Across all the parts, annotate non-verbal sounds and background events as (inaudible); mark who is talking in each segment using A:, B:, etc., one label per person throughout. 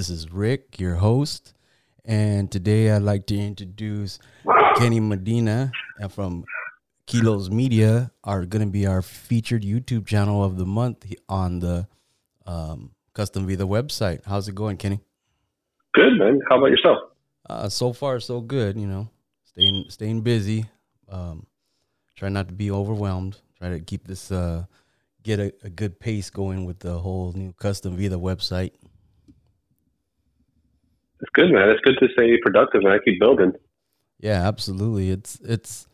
A: This is Rick, your host, and today I'd like to introduce Kenny Medina uh, from Kilos Media, are going to be our featured YouTube channel of the month on the um, Custom Vida website. How's it going, Kenny?
B: Good, man. How about yourself?
A: Uh, so far, so good. You know, staying staying busy. Um, try not to be overwhelmed. Try to keep this. Uh, get a, a good pace going with the whole new custom Vida website.
B: It's good, man. It's good to stay productive and I keep building.
A: Yeah, absolutely. It's it's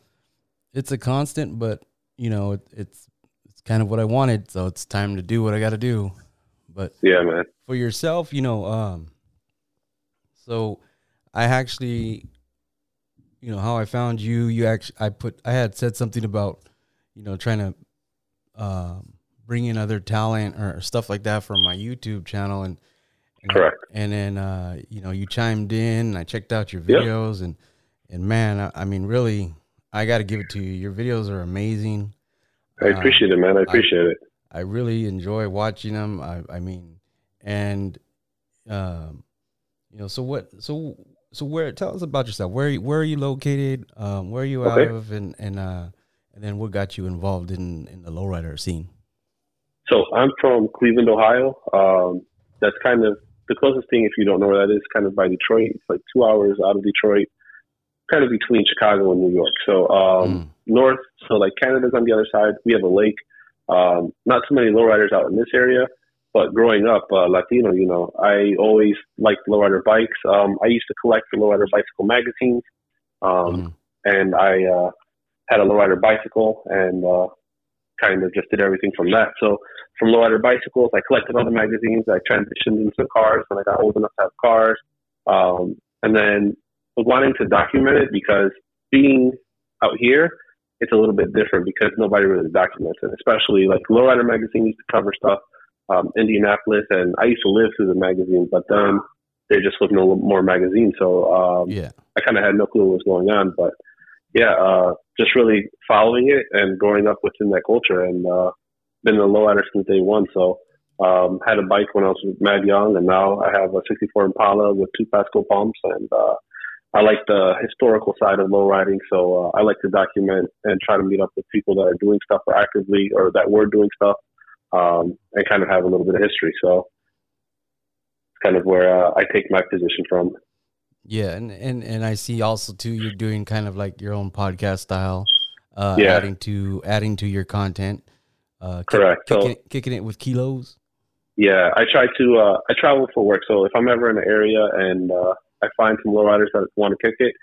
A: it's a constant, but you know, it, it's it's kind of what I wanted, so it's time to do what I got to do. But
B: yeah, man.
A: For yourself, you know, um, so I actually, you know, how I found you. You actually, I put, I had said something about, you know, trying to um, bring in other talent or stuff like that from my YouTube channel and, and
B: correct.
A: And then uh, you know you chimed in. I checked out your videos yep. and and man, I, I, mean, really, I got to give it to you. Your videos are amazing.
B: I appreciate um, it, man. I appreciate
A: I,
B: it.
A: I really enjoy watching them. I, I mean, and um, you know, so what? So so where? Tell us about yourself. Where where are you located? Um, where are you okay. out of? And and uh, and then what got you involved in in the lowrider scene?
B: So I'm from Cleveland, Ohio. Um, that's kind of the closest thing, if you don't know where that is, kind of by Detroit. It's like two hours out of Detroit, kind of between Chicago and New York. So um, mm. north, so like Canada's on the other side. We have a lake. Um, not too many lowriders out in this area, but growing up, uh, Latino, you know, I always liked lowrider bikes. Um, I used to collect the lowrider bicycle magazines, mm. and I uh, had a lowrider bicycle, and uh, kind of just did everything from that. So from lowrider bicycles, I collected all the magazines. I transitioned into cars when I got old enough to have cars. Um, and then was wanting to document it because being out here, it's a little bit different because nobody really documents it, especially like lowrider magazine used to cover stuff, um, Indianapolis, and I used to live through the magazine, but then there just was no more magazine. So, um,
A: yeah,
B: I kind of had no clue what was going on, but yeah, uh, just really following it and growing up within that culture and uh, been a lowrider since day one. So um, had a bike when I was mad young, and now I have a '64 Impala with two Pesco pumps, and uh, I like the historical side of lowriding. So uh, I like to document and try to meet up with people that are doing stuff actively or that were doing stuff, um, and kind of have a little bit of history. So it's kind of where uh, I take my position from.
A: Yeah, and, and and I see also too you're doing kind of like your own podcast style, uh,
B: yeah.
A: adding to adding to your content.
B: Uh, Correct.
A: Kicking, so, kicking, it with kilos.
B: Yeah, I try to. Uh, I travel for work, so if I'm ever in an area and uh, I find some lowriders that want to kick it,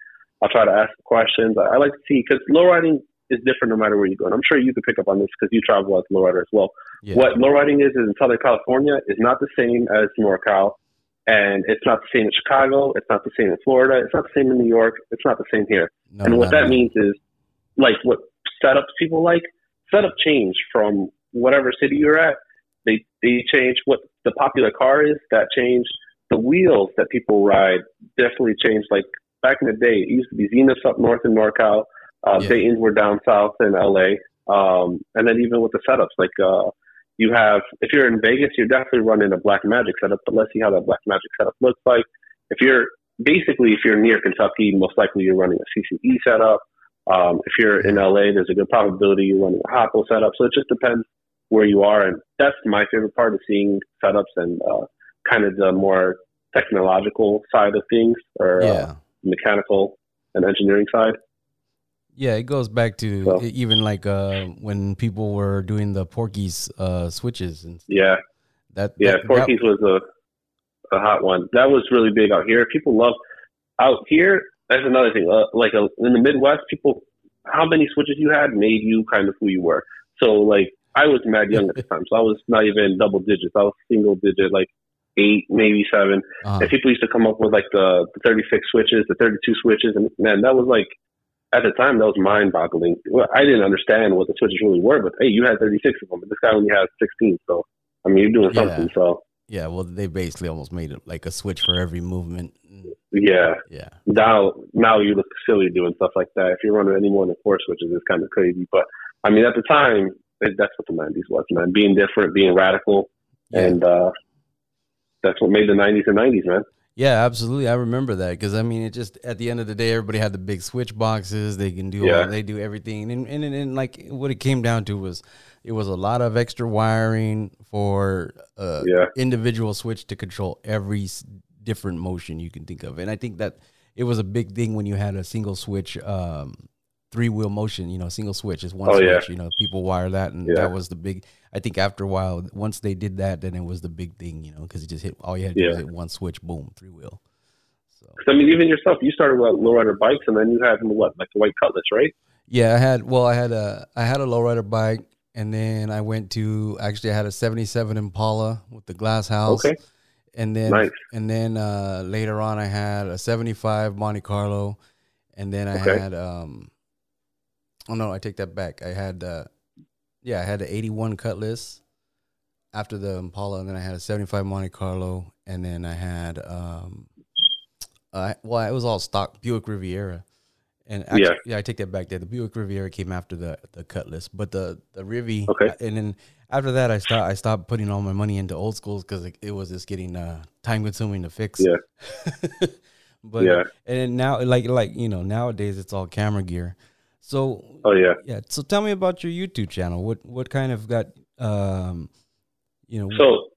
B: I'll try to ask questions. I, I like to see because lowriding is different no matter where you go. And I'm sure you could pick up on this because you travel as a lowrider as well. Yeah. What lowriding is, is in Southern California is not the same as NorCal and it's not the same in Chicago. It's not the same in Florida. It's not the same in New York. It's not the same here. No, and what that means is, like, what setups people like, setup change from whatever city you're at. They they change what the popular car is. That changed. The wheels that people ride definitely changed. Like back in the day, it used to be Zeniths up north in NorCal. Uh, yeah. Dayton's were down south in LA. Um, and then even with the setups, like uh, you have, if you're in Vegas, you're definitely running a Black Magic setup, but let's see how that Black Magic setup looks like. If you're basically, if you're near Kentucky, most likely you're running a CCE setup. Um, if you're in LA, there's a good probability you're running a Hakko setup. So it just depends where you are. And that's my favorite part of seeing setups and uh, kind of the more technological side of things or uh, yeah. uh, mechanical and engineering side.
A: Yeah, it goes back to so. even like uh, when people were doing the Porky's uh, switches and
B: yeah,
A: that
B: yeah,
A: that,
B: Porkies that, was a a hot one. That was really big out here. People love out here. That's another thing. Uh, like uh, in the Midwest, people, how many switches you had made you kind of who you were. So like I was mad young at the time, so I was not even double digits. I was single digit, like eight, maybe 7 uh-huh. And people used to come up with like the, the 36 switches, the 32 switches, and man, that was like at the time that was mind boggling. Well, I didn't understand what the switches really were, but hey, you had 36 of them, but this guy only has 16. So, I mean, you're doing yeah. something. So,
A: yeah, well, they basically almost made it like a switch for every movement.
B: Yeah,
A: yeah.
B: Now, now you look silly doing stuff like that. If you're running any more than four switches, it's kind of crazy. But I mean, at the time, that's what the '90s was, man. Being different, being radical.
A: Yeah.
B: and uh, that's what made the '90s the '90s, man.
A: Yeah, absolutely. I remember that because I mean, it just at the end of the day, everybody had the big switch boxes. They can do,
B: Yeah.
A: all, they do everything, and, and and and like what it came down to was, it was a lot of extra wiring for uh,
B: Yeah.
A: individual switch to control every different motion you can think of, and I think that it was a big thing when you had a single switch, um, three wheel motion. You know, single switch is one
B: Oh,
A: switch.
B: yeah.
A: You know, people wire that, and that was the big. I think after a while, once they did that, then it was the big thing. You know, because it just hit all you had to do was hit one switch, boom, three wheel. So
B: I mean, even yourself, you started with lowrider bikes, and then you had what, like the white Cutlass, right?
A: yeah, I had well, I had a I had a lowrider bike, and then I went to actually I had a '77 Impala with the glass house.
B: Okay.
A: And then
B: Nice.
A: and then uh, later on, I had a '75 Monte Carlo, and then I
B: Okay.
A: had um. Oh no, I take that back. I had uh, yeah, I had the '81 Cutlass after the Impala, and then I had a '75 Monte Carlo, and then I had um, uh, well, it was all stock Buick Riviera. And actually, yeah.
B: Yeah.
A: I take that back. There, the Buick Riviera came after the the Cutlass, but the the Rivi.
B: Okay.
A: And then after that, I start I stopped putting all my money into old schools because it, it was just getting uh, time consuming to fix.
B: Yeah. (laughs)
A: but
B: Yeah.
A: and now, like like you know, nowadays it's all camera gear. So
B: Oh yeah.
A: yeah. So tell me about your YouTube channel. What what kind of got um, you know.
B: So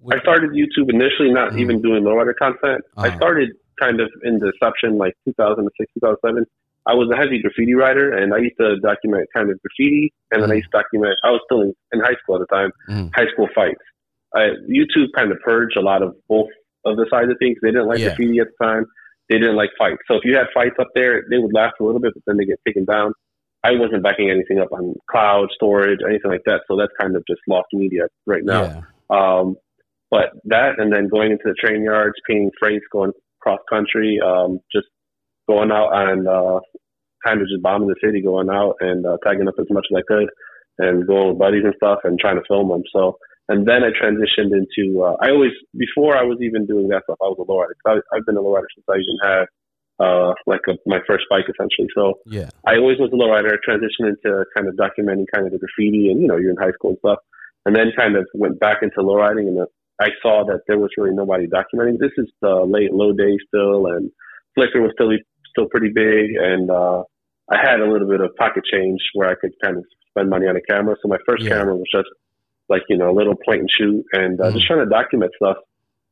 A: what,
B: I started YouTube initially not
A: Mhm.
B: even doing lowrider content.
A: Uh-huh.
B: I started kind of in deception like 2006, 2007. I was a heavy graffiti writer and I used to document kind of graffiti and then I used to document, I was still in, in high school at the time,
A: Mhm.
B: high school fights. I, YouTube kind of purged a lot of both of the sides of things. They didn't like
A: Yeah.
B: graffiti at the time. They didn't like fights. So if you had fights up there, they would last a little bit, but then they get taken down. I wasn't backing anything up on cloud storage, anything like that. So that's kind of just lost media right now.
A: Yeah.
B: Um, but that, and then going into the train yards, paying freights, going cross country, um, just going out and uh, kind of just bombing the city, going out and uh, tagging up as much as I could, and going with buddies and stuff, and trying to film them. So, and then I transitioned into. Uh, I always before I was even doing that stuff, I was a lowrider. 'Cause I, I've been a low rider since I even had uh, like a, my first bike, essentially. So
A: Yeah.
B: I always was a lowrider. I transitioned into kind of documenting kind of the graffiti and, you know, you're in high school and stuff. And then kind of went back into low riding and uh, I saw that there was really nobody documenting. This is the late low days still and Flickr was still, still pretty big. And, uh, I had a little bit of pocket change where I could kind of spend money on a camera. So my first
A: Yeah.
B: camera was just like, you know, a little point and shoot and uh,
A: Mhm.
B: just trying to document stuff.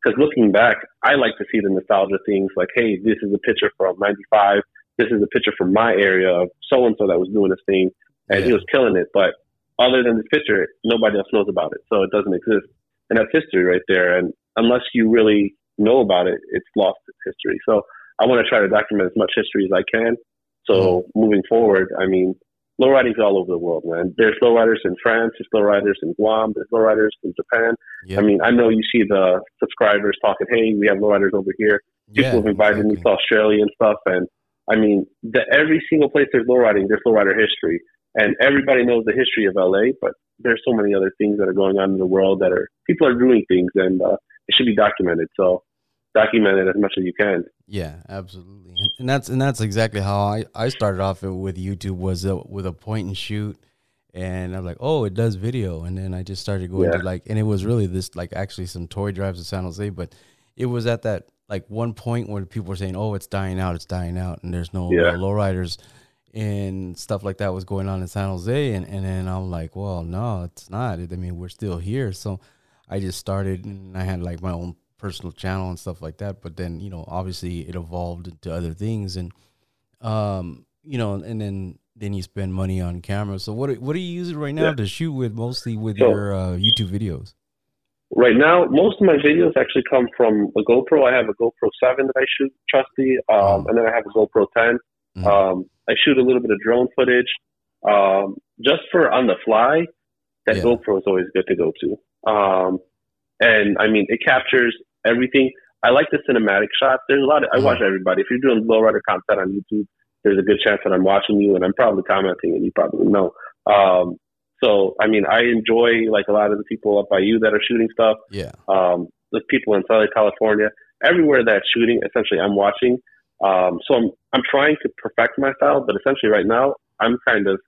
B: Because looking back, I like to see the nostalgia things like, hey, this is a picture from 95. This is a picture from my area of so and so that was doing this thing and he was killing it. But other than this picture, nobody else knows about it. So it doesn't exist. And that's history right there. And unless you really know about it, it's lost history. So I want to try to document as much history as I can. So moving forward, I mean, lowriding's all over the world, man. There's lowriders in France, there's lowriders in Guam, there's lowriders in Japan.
A: Yeah.
B: I mean, I know you see the subscribers talking, hey, we have lowriders over here. People
A: yeah,
B: have invited me to Australia and stuff. And I mean, the, every single place there's lowriding, there's lowrider history. And everybody knows the history of LA, but there's so many other things that are going on in the world that are, people are doing things and uh, it should be documented. So document it as much as you can.
A: Yeah, absolutely, and, that's and that's exactly how I, I started off with YouTube was a, with a point and shoot, and I'm like, oh, it does video, and then I just started going
B: Yeah.
A: to like, and it was really this like actually some toy drives in San Jose, but it was at that like one point where people were saying, oh, it's dying out, it's dying out, and there's no
B: Yeah.
A: uh, lowriders and stuff like that was going on in San Jose, and and then I'm like, well, no, it's not. I mean, we're still here, so I just started, and I had like my own personal channel and stuff like that. But then, you know, obviously it evolved into other things, and um, you know, and then then you spend money on cameras. So what are- what are you using right now
B: Yeah.
A: to shoot with? Mostly with
B: So-
A: your uh, YouTube videos.
B: Right now, most of my videos actually come from a GoPro. I have a GoPro 7 that I shoot trusty, um,
A: Mm.
B: and then I have a GoPro 10.
A: Mhm.
B: Um, I shoot a little bit of drone footage. Um, just for on the fly, that
A: Yeah.
B: GoPro is always good to go to. Um, and I mean, it captures everything. I like the cinematic shots. There's a lot of, I watch everybody. If you're doing lowrider content on YouTube, there's a good chance that I'm watching you and I'm probably commenting and you probably know. Um, so, I mean, I enjoy like a lot of the people up by you that are shooting stuff
A: Yeah,
B: um, the people in Southern California, everywhere that's shooting, essentially I'm watching. Um, so I'm I'm trying to perfect my style, but essentially right now I'm kind of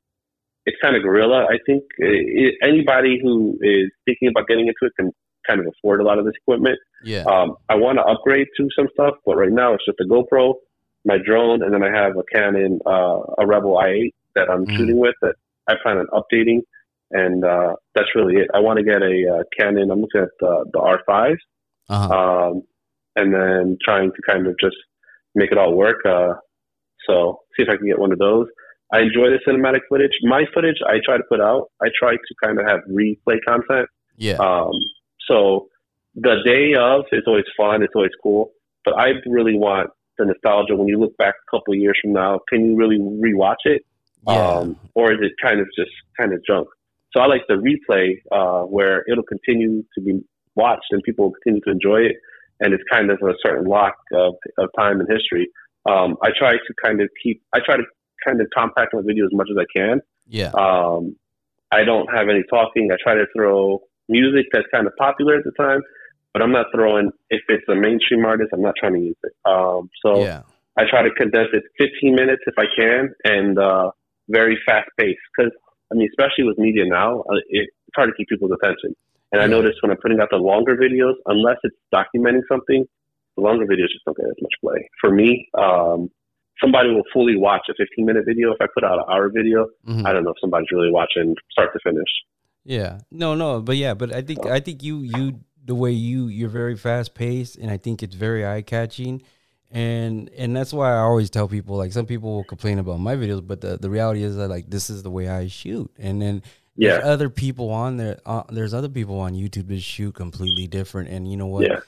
B: it's kind of guerrilla. I think I- I- anybody who is thinking about getting into it can kind of afford a lot of this equipment.
A: Yeah.
B: Um, I want to upgrade to some stuff, but right now it's just a GoPro, my drone, and then I have a Canon, uh, a Rebel i8 that I'm
A: Mm.
B: shooting with that I plan on updating, and uh, that's really it. I want to get a uh, Canon. I'm looking at the, the R5s,
A: Uh-huh.
B: um, and then trying to kind of just make it all work. Uh, so see if I can get one of those. I enjoy the cinematic footage. My footage I try to put out. I try to kind of have replay content.
A: yeah.
B: Um, so the day of is always fun. It's always cool. But I really want the nostalgia when you look back a couple of years from now. Can you really rewatch it?
A: yeah.
B: Um, or is it kind of just kind of junk? So I like the replay uh, where it'll continue to be watched and people will continue to enjoy it. And it's kind of a certain lock of, of time and history. Um, I try to kind of keep, I try to kind of compact my video as much as I can.
A: yeah.
B: Um, I don't have any talking. I try to throw music that's kind of popular at the time, but I'm not throwing, if it's a mainstream artist, I'm not trying to use it. Um, so
A: yeah.
B: I try to condense it 15 minutes if I can and uh, very fast paced because, I mean, especially with media now, uh, it, it's hard to keep people's attention. And I
A: Yeah.
B: notice when I'm putting out the longer videos, unless it's documenting something, the longer videos just don't get as much play. For me, um, somebody will fully watch a 15 minute video. If I put out an hour video,
A: Mhm.
B: I don't know if somebody's really watching start to finish.
A: Yeah. No, no, but yeah, but I think I think you you the way you you're very fast paced and I think it's very eye catching. And and that's why I always tell people like some people will complain about my videos, but the, the reality is that like this is the way I shoot. And then there's
B: Yeah.
A: other people on there uh, there's other people on YouTube that shoot completely different and you know what?
B: Yeah.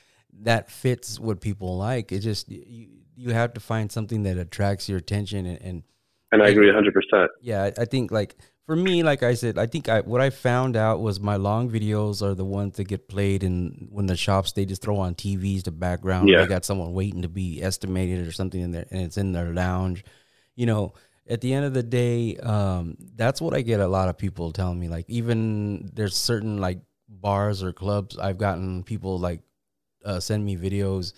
A: That fits what people like. It just you, you have to find something that attracts your attention and, and
B: And I agree 100%.
A: yeah, I, think like for me, like I said, I think I what I found out was my long videos are the ones that get played in when the shops they just throw on TVs the background.
B: Yeah.
A: They got someone waiting to be estimated or something in there, and it's in their lounge. You know, at the end of the day, um, that's what I get. A lot of people telling me like even there's certain like bars or clubs I've gotten people like uh, send me videos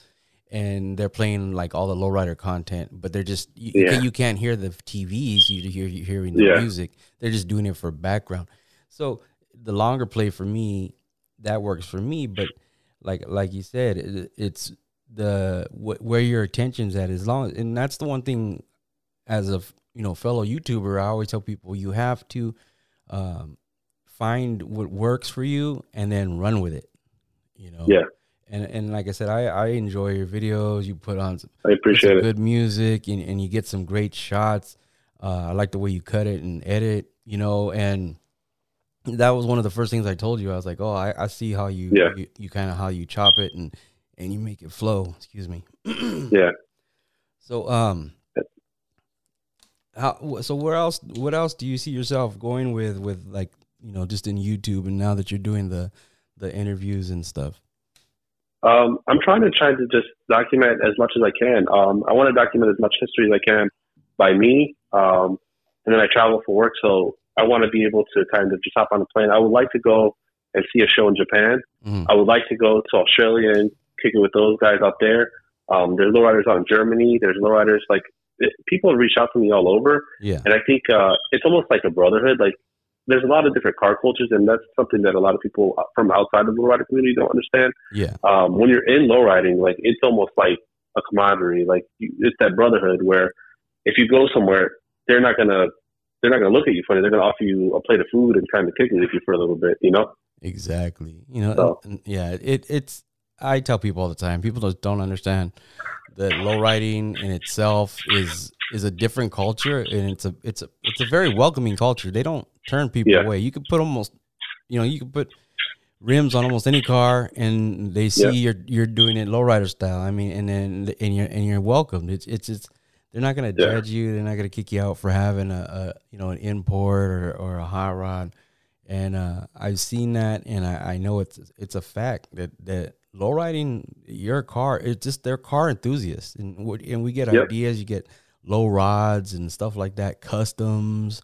A: and they're playing like all the lowrider content, but they're just you,
B: Yeah.
A: can't- you can't hear the TVs. You hear you hearing the
B: Yeah.
A: music. They're just doing it for background. So the longer play for me, that works for me. But like like you said, it, it's the wh- where your attention's at. As long and that's the one thing as a you know fellow YouTuber, I always tell people you have to um, find what works for you and then run with it. You know.
B: Yeah.
A: And and like I said, I I enjoy your videos. You put on some,
B: I appreciate it.
A: good music and, and you get some great shots. Uh, I like the way you cut it and edit, you know, and that was one of the first things I told you. I was like, oh, I, I see how you,
B: Yeah.
A: you, you kind of how you chop it and, and you make it flow. Excuse me. (clears throat)
B: Yeah.
A: So, um, how, so where else, what else do you see yourself going with, with like, you know, just in YouTube and now that you're doing the, the interviews and stuff?
B: Um, I'm trying to try to just document as much as I can. Um, I want to document as much history as I can by me. Um, and then I travel for work, so I want to be able to kind of just hop on a plane. I would like to go and see a show in Japan.
A: Mhm.
B: I would like to go to Australia and kick it with those guys up there. Um, there's lowriders out in Germany. There's lowriders like it, people reach out to me all over,
A: Yeah.
B: and I think uh, it's almost like a brotherhood. Like there's a lot of different car cultures, and that's something that a lot of people from outside of the lowrider community don't understand
A: Yeah.
B: um, when you're in lowriding, like it's almost like a camaraderie. Like you, it's that brotherhood where if you go somewhere, they're not gonna they're not gonna look at you funny. They're gonna offer you a plate of food and kind of kick it with you for a little bit. You know?
A: Exactly. You know,
B: So-
A: and- and yeah, it it's I tell people all the time, people just don't understand that low riding in itself is is a different culture and it's a it's a it's a very welcoming culture. They don't turn people
B: Yeah.
A: away. You could put almost you know, you could put rims on almost any car and they see
B: Yeah.
A: you're you're doing it lowrider style. I mean, and then and you're and you're welcomed. It's it's it's they're not gonna
B: Yeah.
A: judge you. They're not gonna kick you out for having a, a you know an import or, or a hot rod. And uh, I've seen that, and I, I know it's it's a fact that that lowriding your car, it's just they're car enthusiasts, and and we get
B: Yep.
A: ideas. You get low rods and stuff like that, customs,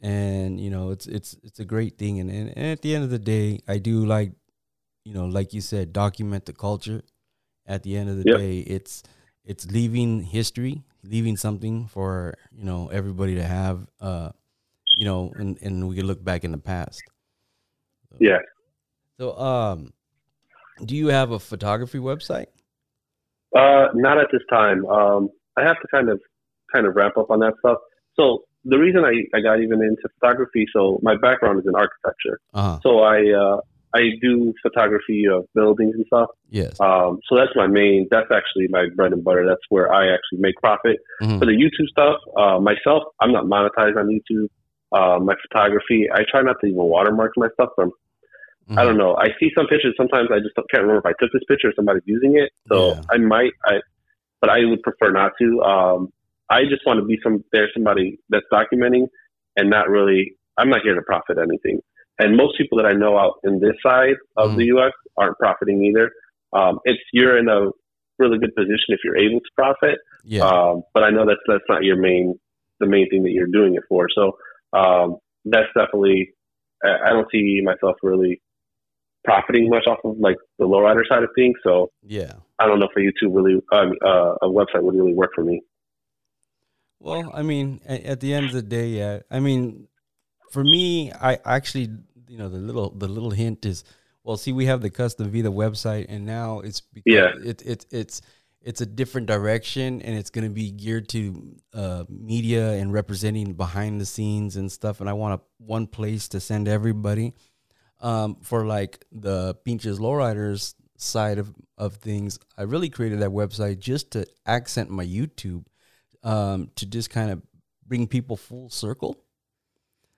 A: and you know it's it's it's a great thing. And, and and at the end of the day, I do like, you know, like you said, document the culture. At the end of the
B: Yep.
A: day, it's it's leaving history, leaving something for you know everybody to have. Uh, you know, and and we can look back in the past.
B: Yeah.
A: So, um, Do you have a photography website?
B: Uh, not at this time. Um, I have to kind of kind of wrap up on that stuff. So the reason I, I got even into photography, so my background is in architecture.
A: Uh-huh.
B: So I uh, I do photography of buildings and stuff.
A: Yes.
B: Um, so that's my main. That's actually my bread and butter. That's where I actually make profit.
A: Mhm.
B: For the YouTube stuff, uh, myself, I'm not monetized on YouTube. Uh, my photography, I try not to even watermark my stuff. From
A: Mhm.
B: I don't know. I see some pictures. Sometimes I just can't remember if I took this picture or somebody's using it. So
A: Yeah.
B: I might. I, but I would prefer not to. Um, I just want to be some there somebody that's documenting and not really. I'm not here to profit anything. And most people that I know out in this side of
A: Mhm.
B: the U.S. aren't profiting either. Um, it's you're in a really good position if you're able to profit.
A: Yeah.
B: Um, but I know that's that's not your main the main thing that you're doing it for. So um, that's definitely I I don't see myself really profiting much off of like the lowrider side of things. So
A: yeah.
B: I don't know if a YouTube really um, uh, a website would really work for me.
A: Well, I mean, at, at the end of the day, yeah. I mean, for me, I actually, you know, the little the little hint is, well, see, we have the custom Vida website, and now it's because
B: Yeah.
A: it, it it's it's a different direction, and it's going to be geared to uh, media and representing behind the scenes and stuff. And I want a one place to send everybody. Um, for like the Pinches Lowriders side of, of things, I really created that website just to accent my YouTube um, to just kind of bring people full circle.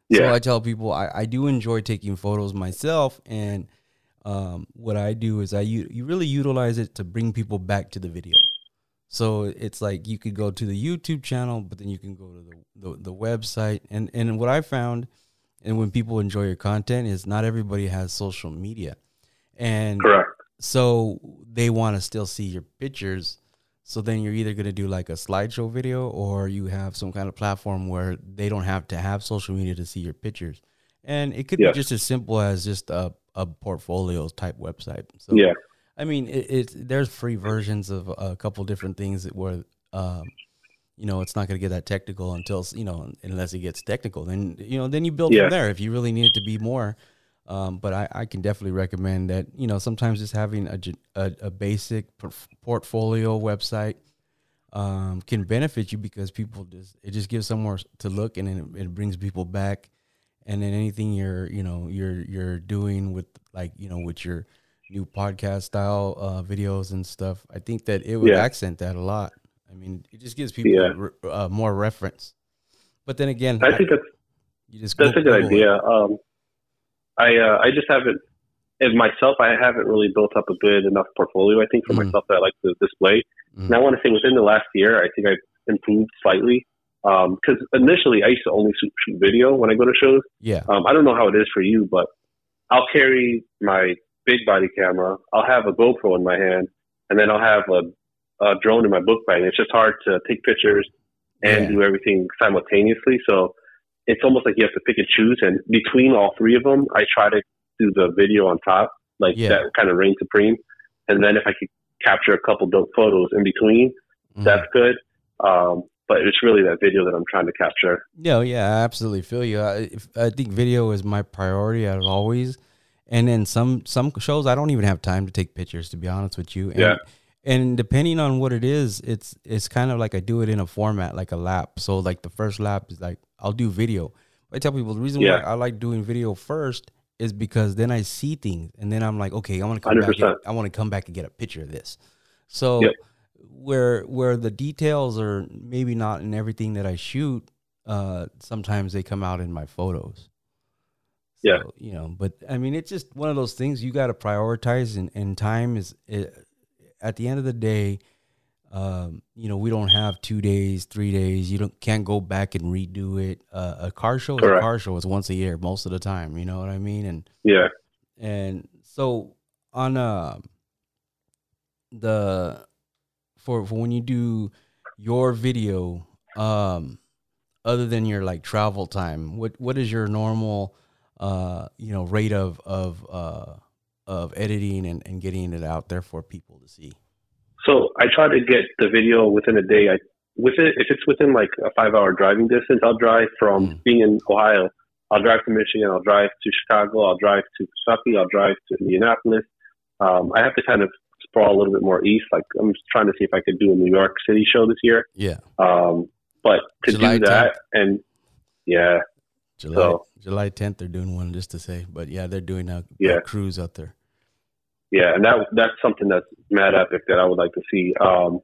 B: Yeah.
A: So I tell people I, I do enjoy taking photos myself, and um, what I do is I u- you really utilize it to bring people back to the video. So it's like you could go to the YouTube channel, but then you can go to the, the, the website, and and what I found, and when people enjoy your content, is not everybody has social media, and
B: correct.
A: so they want to still see your pictures. So then you're either going to do like a slideshow video or you have some kind of platform where they don't have to have social media to see your pictures. And it could be just as simple as just a, a portfolio type website. So,
B: Yeah,
A: I mean, it, it's there's free versions of a couple different things that where, um, you know, it's not going to get that technical until, you know, unless it gets technical. Then, you know, then you build
B: Yeah.
A: from there if you really need it to be more. Um, but I, I can definitely recommend that, you know, sometimes just having a, a, a basic portfolio website um, can benefit you because people just, it just gives somewhere to look and then it, it brings people back. And then anything you're, you know, you're, you're doing with like, you know, with your new podcast style uh, videos and stuff, I think that it would
B: Yeah.
A: accent that a lot. I mean, it just gives people
B: Yeah.
A: re- uh, more reference. But then again,
B: I think that's
A: you just
B: that's a good idea. Um, I uh, I just haven't, as myself, I haven't really built up a good enough portfolio. I think for
A: Mhm.
B: myself that I like to display.
A: Mhm.
B: And I want to say within the last year, I think I've improved slightly. Because initially, I used to only shoot, shoot video when I go to shows.
A: Yeah.
B: Um, I don't know how it is for you, but I'll carry my big body camera. I'll have a GoPro in my hand, and then I'll have a, a drone in my book bag. It's just hard to take pictures and
A: Yeah.
B: do everything simultaneously. So it's almost like you have to pick and choose. And between all three of them, I try to do the video on top, like
A: Yeah.
B: that kind of reign supreme. And then if I could capture a couple dope photos in between,
A: Mhm.
B: that's good. Um, but it's really that video that I'm trying to capture.
A: No, yeah, I absolutely feel you. I, I think video is my priority as always, and then some some shows I don't even have time to take pictures. To be honest with you, and,
B: Yeah.
A: And depending on what it is, it's it's kind of like I do it in a format like a lap. So like the first lap is like I'll do video. I tell people the reason
B: Yeah.
A: why I like doing video first is because then I see things, and then I'm like, okay, I want to come back. and- I want to come back and get a picture of this. So
B: Yep.
A: where where the details are maybe not in everything that I shoot, uh, sometimes they come out in my photos.
B: Yeah.
A: You know, but I mean, it's just one of those things you got to prioritize, and, and time is it, at the end of the day. Um, you know, we don't have two days, three days. You don't can't go back and redo it. Uh, a car show is a car show. It's once a year, most of the time. You know what I mean? And
B: Yeah.
A: and so on uh the for for when you do your video um other than your like travel time what what is your normal uh you know rate of of uh of editing and, and getting it out there for people to see
B: So I try to get the video within a day. I with it if it's within like a five hour driving distance, I'll drive from
A: Mm.
B: being in Ohio. I'll drive to Michigan. I'll drive to Chicago. I'll drive to Kentucky. I'll drive to Indianapolis. Um, I have to kind of sprawl a little bit more east. Like I'm trying to see if I could do a New York City show this year.
A: Yeah.
B: Um, but to
A: July
B: do that, and yeah,
A: July
B: So-
A: July 10th, they're doing one just to say. But yeah, they're doing a,
B: Yeah.
A: a cruise out there.
B: Yeah, and that that's something that's mad epic that I would like to see. Um,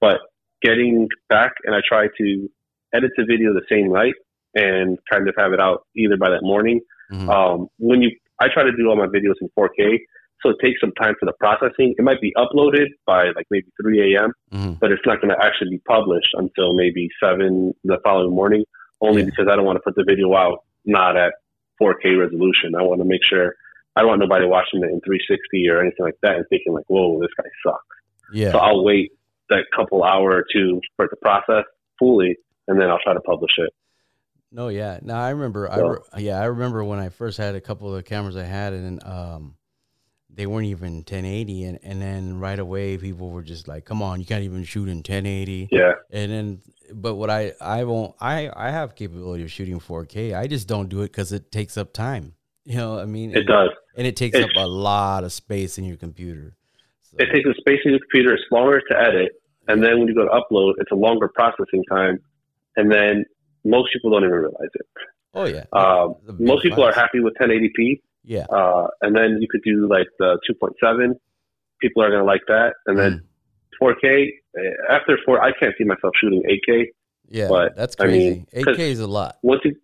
B: but getting back, and I try to edit the video the same night and kind of have it out either by that morning.
A: Mhm.
B: Um, when you, I try to do all my videos in 4K, so it takes some time for the processing. It might be uploaded by like maybe 3 a.m.,
A: Mhm.
B: but it's not going to actually be published until maybe seven the following morning. Only
A: Yeah.
B: because I don't want to put the video out not at 4K resolution. I want to make sure I don't want nobody watching it in 360 or anything like that and thinking like, "Whoa, this guy sucks."
A: Yeah.
B: So I'll wait that couple hour or two for it to process fully, and then I'll try to publish it.
A: No, yeah. No, I remember. I re- yeah, I remember when I first had a couple of the cameras I had, and um, they weren't even 1080, and and then right away people were just like, "Come on, you can't even shoot in 1080."
B: Yeah,
A: And then, but what I I won't I I have capability of shooting 4K. I just don't do it because it takes up time. You know, I mean,
B: it does.
A: and it takes
B: It's-
A: up a lot of space in your computer. So,
B: It takes a space in your computer. It's longer to edit, and then when you go to upload, it's a longer processing time, and then most people don't even realize it.
A: oh yeah,
B: Um, most people are happy with 1080p,
A: Yeah.
B: uh, and then you could do like the 2.7. People are going to like that, and then
A: Mm.
B: 4K. uh, After four, I can't see myself shooting 8K.
A: yeah,
B: but,
A: that's
B: I
A: crazy.
B: mean,
A: 8K is a lot.
B: Once you,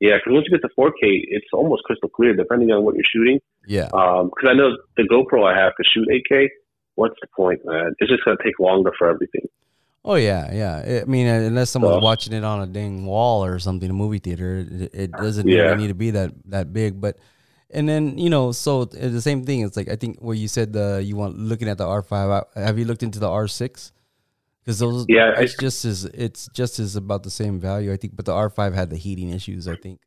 B: yeah, because once you get to 4K, it's almost crystal clear, depending on what you're shooting.
A: Yeah.
B: Because I know the GoPro I have to shoot 8K. What's the point, man? It's just going to take longer for everything.
A: Oh yeah, yeah. I mean, uh, unless someone's
B: So-
A: watching it on a dang wall or something, a movie theater, it, it doesn't
B: Yeah.
A: really need to be that that big. But and then you know, so uh, the same thing. It's like I think where you said the you want looking at the R five. Have you looked into the R six? Because those,
B: Yeah, I-
A: it's just as it's just as about the same value, I think. But the R five had the heating issues, I think.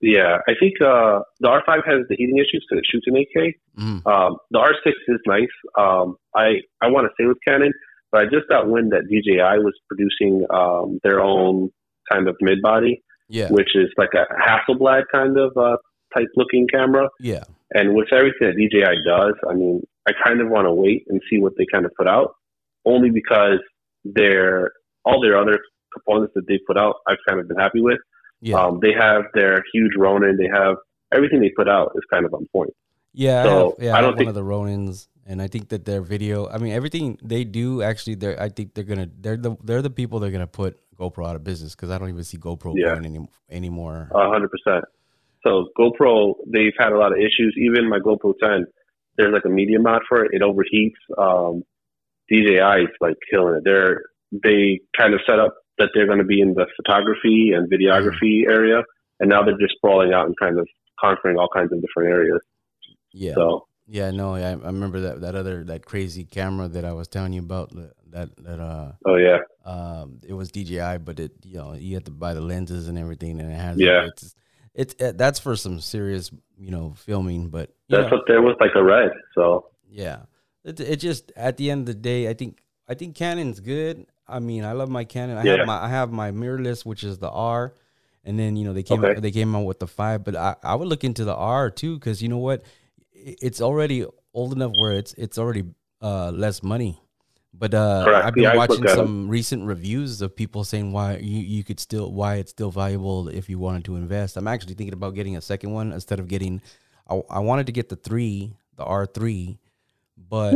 B: Yeah, I think uh, the R5 has the heating issues because it shoots in 8K.
A: Mm.
B: Um, the R6 is nice. Um, I I want to stay with Canon, but I just got wind that DJI was producing um, their own kind of mid body,
A: Yeah,
B: which is like a Hasselblad kind of uh, type looking camera.
A: yeah,
B: And with everything that DJI does, I mean, I kind of want to wait and see what they kind of put out, only because their all their other components that they put out, I've kind of been happy with.
A: yeah,
B: Um, they have their huge Ronin. They have everything they put out is kind of on point.
A: yeah. I have, yeah,
B: I
A: I
B: don't
A: have
B: think-
A: one of the Ronins, and I think that their video. I mean, everything they do actually. They're. I think they're gonna. They're the. They're the people that are gonna put GoPro out of business because I don't even see GoPro
B: Yeah.
A: going any, anymore.
B: A hundred percent. So GoPro, they've had a lot of issues. Even my GoPro 10, there's like a media mod for it. It overheats. Um, DJI is like killing it. They're they kind of set up that they're going to be in the photography and videography area, and now they're just sprawling out and kind of conquering all kinds of different areas.
A: yeah.
B: So
A: Yeah, no, I, I remember that that other that crazy camera that I was telling you about that that, uh
B: oh yeah,
A: um it was DJI, but it you know you have to buy the lenses and everything, and it has
B: Yeah.
A: it's it's uh, that's for some serious you know filming, but
B: that's
A: know,
B: what there was like a red. So
A: yeah, it it just at the end of the day, I think I think Canon's good. I mean, I love my Canon. I
B: Yeah.
A: have my I have my mirrorless, which is the R, and then you know they came
B: Okay.
A: they came out with the five, but I, I would look into the R too because you know what, it's already old enough where it's it's already uh less money. But uh,
B: Correct.
A: I've been
B: Yeah,
A: watching
B: looked at 'em.
A: some recent reviews of people saying why you, you could still why it's still valuable if you wanted to invest. I'm actually thinking about getting a second one instead of getting. I, I wanted to get the three, the R three, but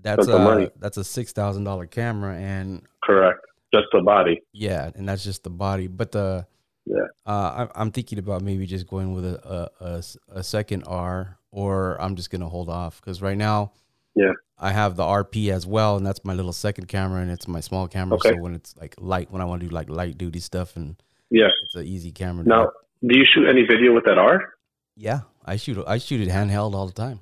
A: that's
B: That's
A: a that's a six thousand dollar camera, and
B: correct, just the body.
A: yeah, and that's just the body. But the
B: Yeah.
A: uh, I, I'm thinking about maybe just going with a a a second R, or I'm just gonna hold off because right now,
B: Yeah.
A: I have the RP as well, and that's my little second camera, and it's my small camera.
B: Okay.
A: So when it's like light, when I want to do like light duty stuff, and
B: Yeah.
A: it's an easy camera.
B: Now,
A: get.
B: do you shoot any video with that R?
A: yeah, I shoot I shoot it handheld all the time.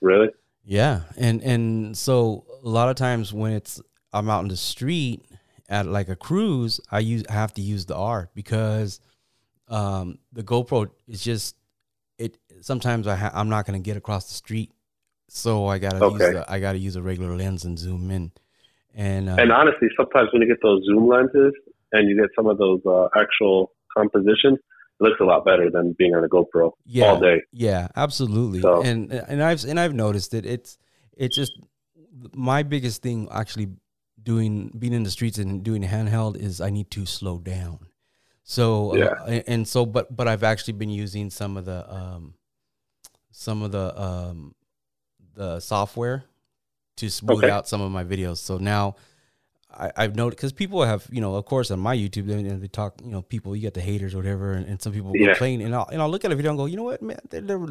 B: Really?
A: Yeah, and and so a lot of times when it's I'm out in the street at like a cruise, I use I have to use the R because um, the GoPro is just it. Sometimes I ha- I'm not gonna get across the street, so I gotta use the, I gotta use a regular lens and zoom in. And, uh,
B: And honestly, sometimes when you get those zoom lenses and you get some of those uh, actual compositions, it looks a lot better than being on a GoPro
A: yeah,
B: all day.
A: Yeah, absolutely.
B: So-
A: And and I've and I've noticed it. It's it's just my biggest thing actually doing being in the streets and doing handheld is I need to slow down. So uh,
B: Yeah.
A: and- and so but but I've actually been using some of the um some of the um the software to smooth
B: Okay.
A: out some of my videos. So now I, I've noticed because people have, you know, of course, on my YouTube, they, they talk, you know, people, you get the haters or whatever, and, and some people
B: Yeah.
A: complain, and I'll, and I'll look at a video and go, you know what, man, they're, they're,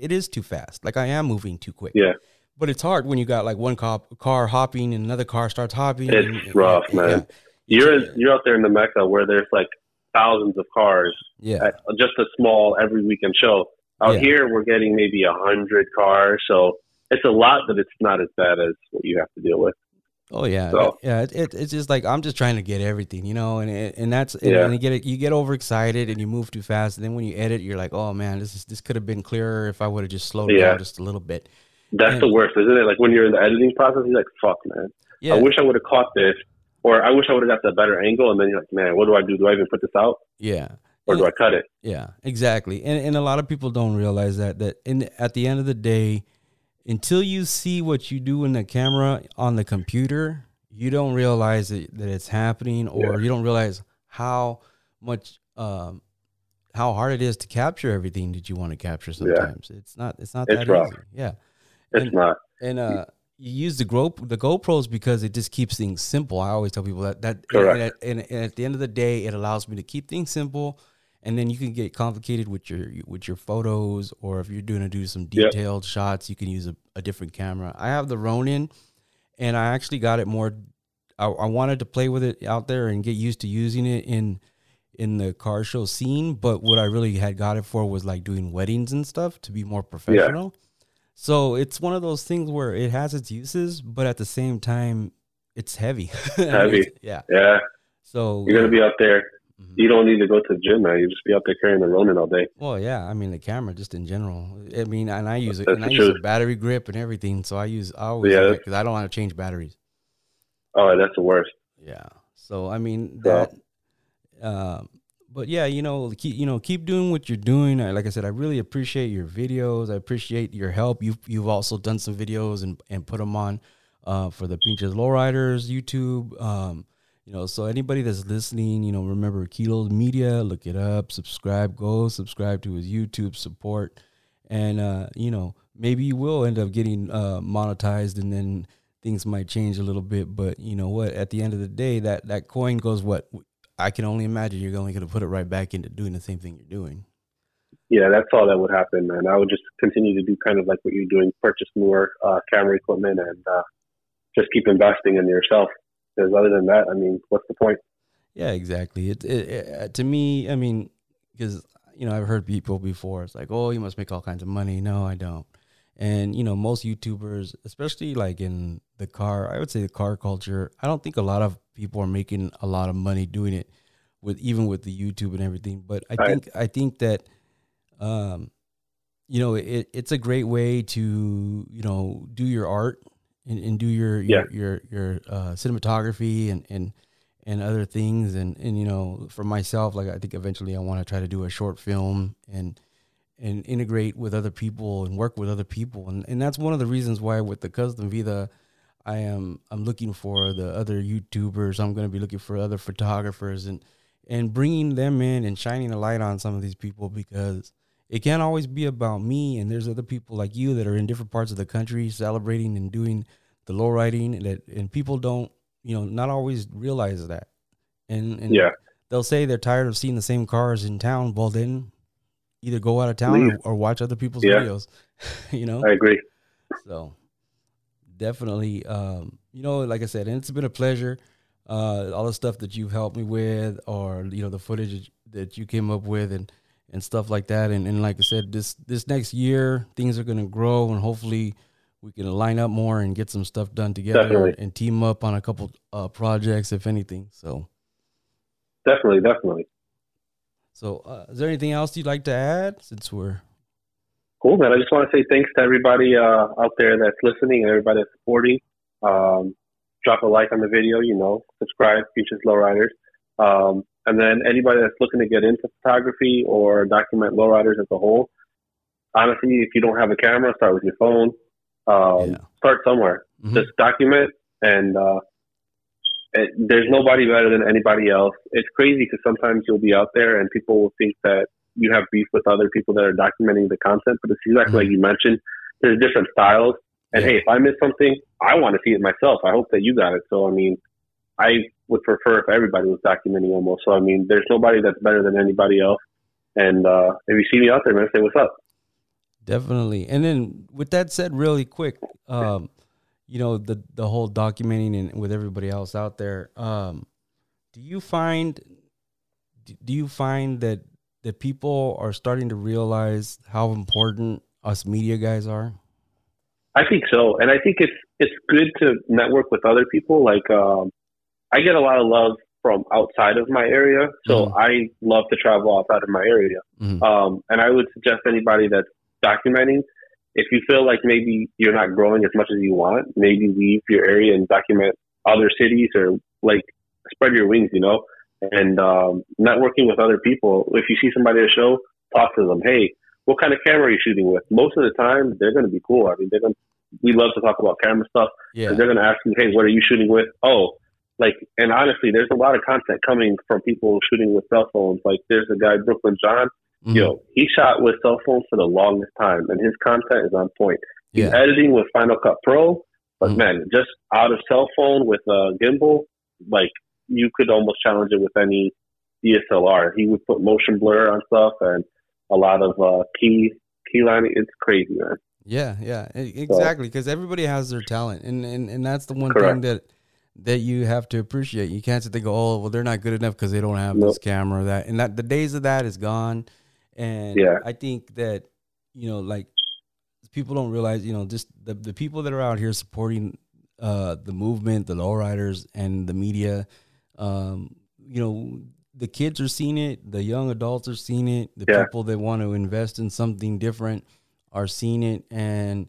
A: it is too fast. Like I am moving too quick.
B: Yeah.
A: But it's hard when you got like one cop, car hopping and another car starts hopping.
B: It's
A: and- and-
B: rough,
A: yeah,
B: man. You're you're out there in the Mecca where there's like thousands of cars
A: Yeah.
B: at just a small every weekend show. Out
A: Yeah.
B: here, we're getting maybe a hundred cars, so it's a lot, but it's not as bad as what you have to deal with.
A: Oh yeah,
B: So-
A: yeah. It, it, it's just like I'm just trying to get everything, you know, and and, and that's and,
B: Yeah.
A: and you get it, you get overexcited and you move too fast, and then when you edit, you're like, oh man, this is this could have been clearer if I would have just slowed
B: Yeah.
A: down just a little bit.
B: That's
A: Yeah.
B: the worst, isn't it? Like when you're in the editing process, you're like, "Fuck, man,
A: Yeah,
B: I wish I would have caught this." Or I wish I would have got that better angle, and then you're like, "Man, what do I do? Do I even put this out,
A: yeah,
B: or do I cut it?"
A: yeah, exactly. And and a lot of people don't realize that that in at the end of the day, until you see what you do in the camera on the computer, you don't realize that, that it's happening, or
B: Yeah.
A: you don't realize how much um how hard it is to capture everything that you want to capture. Sometimes it's not it's not
B: It's
A: that
B: rough.
A: easy. Yeah,
B: It's
A: And-
B: not.
A: and uh. You use the Go the GoPros because it just keeps things simple. I always tell people that that
B: Correct.
A: and and, and at the end of the day, it allows me to keep things simple, and then you can get complicated with your with your photos, or if you're doing to do some
B: Yep.
A: detailed shots, you can use a, a different camera. I have the Ronin, and I actually got it more. I, I wanted to play with it out there and get used to using it in in the car show scene, but what I really had got it for was like doing weddings and stuff to be more professional. So it's one of those things where it has its uses, but at the same time, it's heavy. (laughs)
B: Heavy.
A: yeah.
B: Yeah,
A: So
B: you're gonna be out there.
A: Mhm.
B: You don't need to go to the gym, man. You just be out there carrying the Ronin all day.
A: Well, yeah. I mean, the camera just in general. I mean, and I use it, and I
B: the
A: use a battery grip and everything. So I use I always
B: Yeah,
A: yeah because I don't want to change batteries.
B: Oh, that's the worst.
A: Yeah. So I mean that. Um, but yeah, you know, keep you know keep doing what you're doing. I, like I said, I really appreciate your videos. I appreciate your help. You've you've also done some videos and and put them on uh, for the Pinches Lowriders YouTube. Um, you know, so anybody that's listening, you know, remember Kilos Media, look it up, subscribe, go subscribe to his YouTube support, and uh, you know, maybe you will end up getting uh, monetized, and then things might change a little bit. But you know what? At the end of the day, that that coin goes what I can only imagine. You're only going to put it right back into doing the same thing you're doing.
B: Yeah, that's all that would happen, man. I would just continue to do kind of like what you're doing, purchase more uh, camera equipment, and uh, just keep investing in yourself. Because other than that, I mean, what's the point?
A: Yeah, exactly. It, it, it to me, I mean, because you know, I've heard people before. It's like, oh, you must make all kinds of money. No, I don't. And you know, most YouTubers, especially like in the car, I would say the car culture. I don't think a lot of people are making a lot of money doing it with even with the YouTube and everything. But I think I think that, um, you know, it, it's a great way to you know do your art and, and do your your your, your uh, cinematography and and and other things. And and you know for myself like i think eventually i want to try to do a short film and and integrate with other people and work with other people. And and that's one of the reasons why with the custom vida i am i'm looking for the other youtubers. I'm going to be looking for other photographers and and bringing them in and shining a light on some of these people because it can't always be about me and there's other people like you that are in different parts of the country celebrating and doing the low riding and that and people don't you know not always realize that. And, and
B: Yeah,
A: they'll say they're tired of seeing the same cars in town. Well then either go out of town or, or watch other people's
B: Yeah.
A: videos (laughs) you know?
B: I agree.
A: so definitely um you know like i said and it's been a pleasure uh all the stuff that you've helped me with or you know the footage that you came up with and and stuff like that and, and like i said this this next year things are going to grow and hopefully we can line up more and get some stuff done together
B: Definitely.
A: and team up on a couple uh projects if anything so
B: Definitely, definitely.
A: so uh, is there anything else you'd like to add since we're
B: Cool, man. I just want to say thanks to everybody uh, out there that's listening and everybody that's supporting. Um, drop a like on the video, you know, subscribe, Futures Lowriders. Um, And then anybody that's looking to get into photography or document lowriders as a whole, honestly, if you don't have a camera, start with your phone. Um, yeah. Start somewhere. Mm-hmm. Just document, and uh, it, there's nobody better than anybody else. It's crazy because sometimes you'll be out there and people will think that you have beef with other people that are documenting the content, but it's exactly mm-hmm. like you mentioned. There's different styles, and yeah. hey, if I miss something, I want to see it myself. I hope that you got it. So I mean, I would prefer if everybody was documenting almost. So I mean, there's nobody that's better than anybody else. And uh, if you see me out there, man, say what's up.
A: Definitely. And then with that said, really quick, um, you know, the the whole documenting and with everybody else out there, um, do you find do you find that that people are starting to realize how important us media guys are?
B: I think so, and I think it's it's good to network with other people. Like, um, I get a lot of love from outside of my area, so mm-hmm. I love to travel outside of my area. Mm-hmm. Um, and I would suggest anybody that's documenting, if you feel like maybe you're not growing as much as you want, maybe leave your area and document other cities or like spread your wings, you know, and um, networking with other people. If you see somebody at a show, talk to them. Hey, what kind of camera are you shooting with? Most of the time, they're going to be cool. I mean, they're going. We love to talk about camera stuff. Yeah. They're going to ask you, hey, what are you shooting with? Oh, like, and honestly, there's a lot of content coming from people shooting with cell phones. Like, there's a guy, Brooklyn John. Mm-hmm. Yo, he shot with cell phones for the longest time, and his content is on point. He's yeah. editing with Final Cut Pro, but mm-hmm. man, just out of cell phone with a gimbal, like you could almost challenge it with any DSLR. He would put motion blur on stuff and a lot of uh, key key lining. It's crazy, man.
A: Yeah, yeah, exactly. Because so, everybody has their talent, and, and and that's the one correct. thing that that you have to appreciate. You can't sit there go, oh, well, they're not good enough because they don't have nope. this camera or that, and that the days of that is gone. And yeah. I think that you know, like people don't realize, you know, just the the people that are out here supporting uh, the movement, the lowriders, and the media. Um, you know, the kids are seeing it, the young adults are seeing it, the yeah. people that want to invest in something different are seeing it, and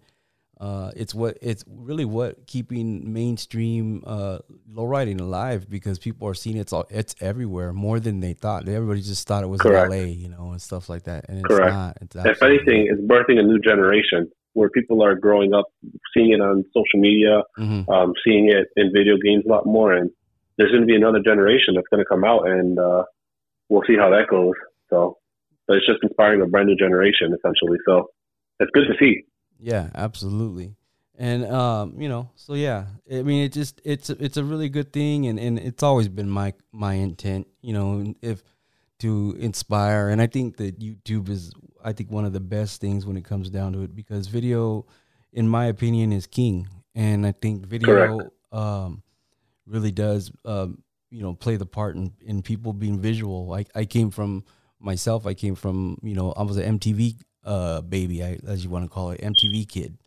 A: uh, it's what it's really what keeping mainstream uh, lowriding alive because people are seeing it's all, it's everywhere more than they thought. Everybody just thought it was Correct. LA, you know, and stuff like that. And it's Correct. not. It's
B: if anything, it's birthing a new generation where people are growing up seeing it on social media, mm-hmm. um, seeing it in video games a lot more, and there's going to be another generation that's going to come out, and uh, we'll see how that goes. So, but it's just inspiring a brand new generation essentially. So, it's good to see.
A: Yeah, absolutely. And um, you know, so yeah, I mean, it just it's it's a really good thing, and, and it's always been my my intent, you know, if to inspire, and I think that YouTube is, I think one of the best things when it comes down to it, because video, in my opinion, is king, and I think video um, really does, um, you know, play the part in, in people being visual. I I came from myself, I came from you know, I was an MTV uh, baby, I, as you want to call it, MTV kid.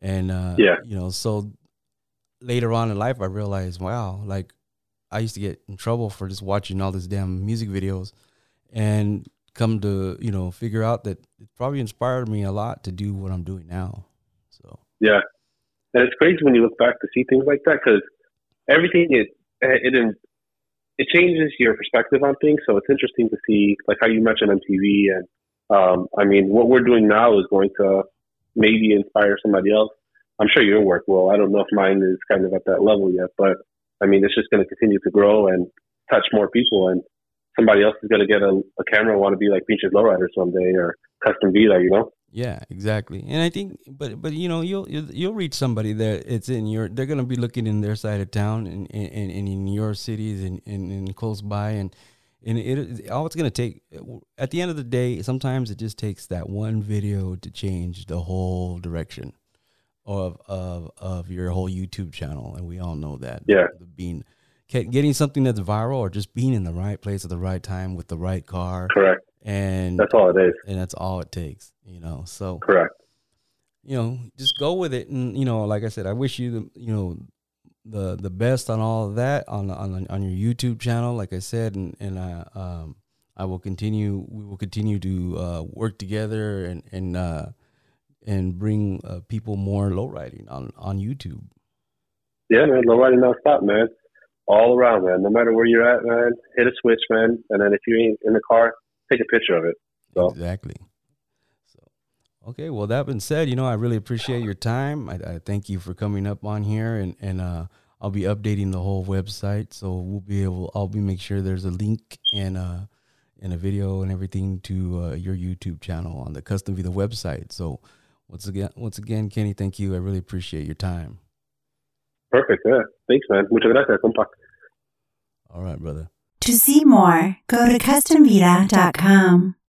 A: And uh, yeah, you know, so later on in life, I realized, wow, like I used to get in trouble for just watching all these damn music videos, and come to you know figure out that it probably inspired me a lot to do what I'm doing now. So
B: yeah, and it's crazy when you look back to see things like that because everything is, it it it changes your perspective on things. So it's interesting to see like how you mentioned MTV and um, I mean, what we're doing now is going to maybe inspire somebody else. I'm sure your work will. I don't know if mine is kind of at that level yet, but I mean, it's just going to continue to grow and touch more people. And somebody else is going to get a, a camera and want to be like Pinches Lowrider someday or Custom Vida, you know?
A: Yeah, exactly. And I think, but but you know, you'll you'll reach somebody that it's in your. They're gonna be looking in their side of town and and, and in your cities and, and, and close by, and and it all it's going to take at the end of the day sometimes it just takes that one video to change the whole direction of of of your whole YouTube channel. And we all know that.
B: Yeah.
A: Being getting something that's viral or just being in the right place at the right time with the right car.
B: Correct.
A: And
B: that's all it is.
A: and that's all it takes you know? So
B: correct.
A: you know just go with it. And you know like I said I wish you the you know the the best on all of that on on on your YouTube channel, like I said, and and I um I will continue. We will continue to uh, work together and and uh, and bring uh, people more low riding on on YouTube.
B: Yeah, man, low riding not stop, man. all around, man. No matter where you're at, man, hit a switch, man. And then if you ain't in the car, take a picture of it. So.
A: Exactly. So, okay. Well, that being said, you know, I really appreciate your time. I, I thank you for coming up on here, and and uh, I'll be updating the whole website, so we'll be able. I'll be make sure there's a link and uh and a video and everything to uh, your YouTube channel on the Custom Vida website. So once again, once again, Kenny, thank you. I really appreciate your time.
B: Perfect. Yeah. Thanks, man. Muchas gracias, compa.
A: All right, brother.
C: To see more, go to CustomVida.com.